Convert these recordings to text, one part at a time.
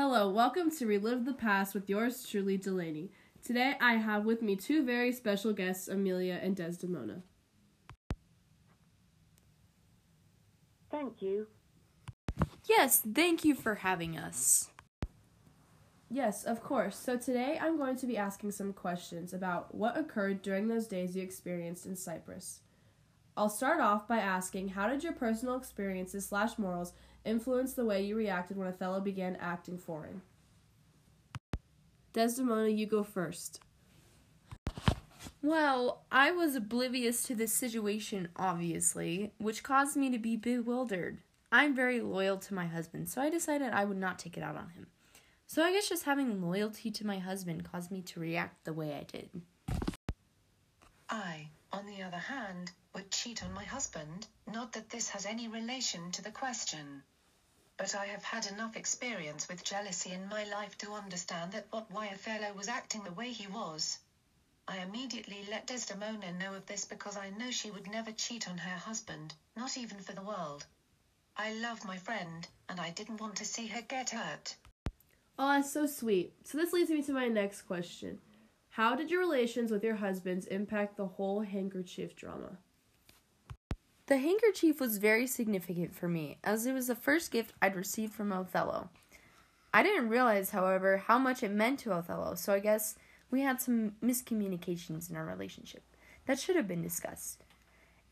Hello, welcome to Relive the Past with yours truly, Delaney. Today I have with me two very special guests, Emilia and Desdemona. Thank you. Yes, thank you for having us. Yes, of course. So today I'm going to be asking some questions about what occurred during those days you experienced in Cyprus. I'll start off by asking how did your personal experiences slash morals influence the way you reacted when Othello began acting foreign? Desdemona, you go first. Well, I was oblivious to the situation, obviously, which caused me to be bewildered. I'm very loyal to my husband, so I decided I would not take it out on him. So I guess just having loyalty to my husband caused me to react the way I did. I, on the other hand, would cheat on my husband, not that this has any relation to the question. But I have had enough experience with jealousy in my life to understand that what why Othello was acting the way he was. I immediately let Desdemona know of this because I know she would never cheat on her husband, not even for the world. I love my friend, and I didn't want to see her get hurt. Oh, that's so sweet. So this leads me to my next question. How did your relations with your husbands impact the whole handkerchief drama? The handkerchief was very significant for me, as it was the first gift I'd received from Othello. I didn't realize, however, how much it meant to Othello, so I guess we had some miscommunications in our relationship that should have been discussed.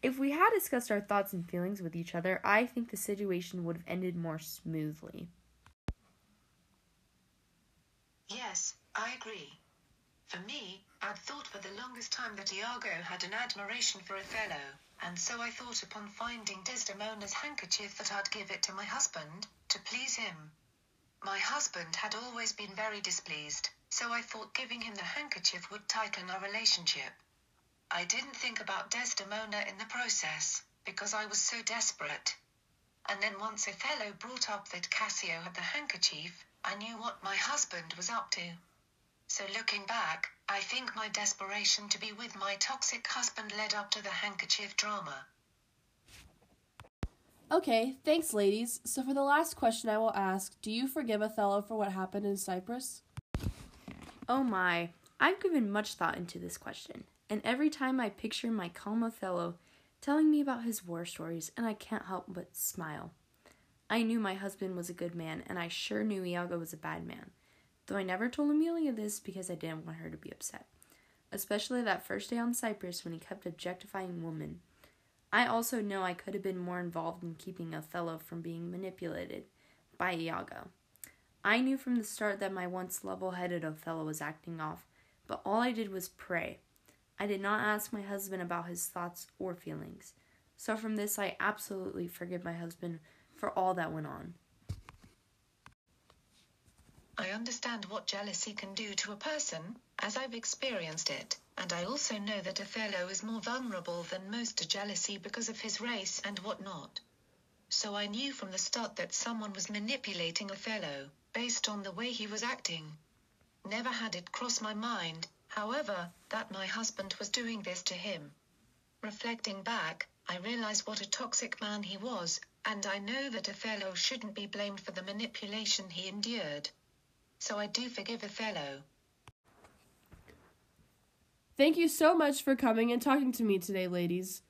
If we had discussed our thoughts and feelings with each other, I think the situation would have ended more smoothly. Yes, I agree. For me, I'd thought for the longest time that Iago had an admiration for Othello, and so I thought upon finding Desdemona's handkerchief that I'd give it to my husband, to please him. My husband had always been very displeased, so I thought giving him the handkerchief would tighten our relationship. I didn't think about Desdemona in the process, because I was so desperate. And then once Othello brought up that Cassio had the handkerchief, I knew what my husband was up to. So looking back, I think my desperation to be with my toxic husband led up to the handkerchief drama. Okay, thanks, ladies. So for the last question I will ask, do you forgive Othello for what happened in Cyprus? Oh my, I've given much thought into this question, and every time I picture my calm Othello telling me about his war stories, and I can't help but smile. I knew my husband was a good man, and I sure knew Iago was a bad man, though I never told Emilia this because I didn't want her to be upset, especially that first day on Cyprus when he kept objectifying women. I also know I could have been more involved in keeping Othello from being manipulated by Iago. I knew from the start that my once level headed Othello was acting off, but all I did was pray. I did not ask my husband about his thoughts or feelings. So from this, I absolutely forgive my husband for all that went on. I understand what jealousy can do to a person, as I've experienced it, and I also know that Othello is more vulnerable than most to jealousy because of his race and whatnot. So I knew from the start that someone was manipulating Othello, based on the way he was acting. Never had it cross my mind, however, that my husband was doing this to him. Reflecting back, I realize what a toxic man he was, and I know that Othello shouldn't be blamed for the manipulation he endured. So I do forgive Othello. Thank you so much for coming and talking to me today, ladies.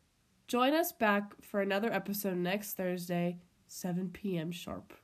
Join us back for another episode next Thursday, 7 p.m. sharp.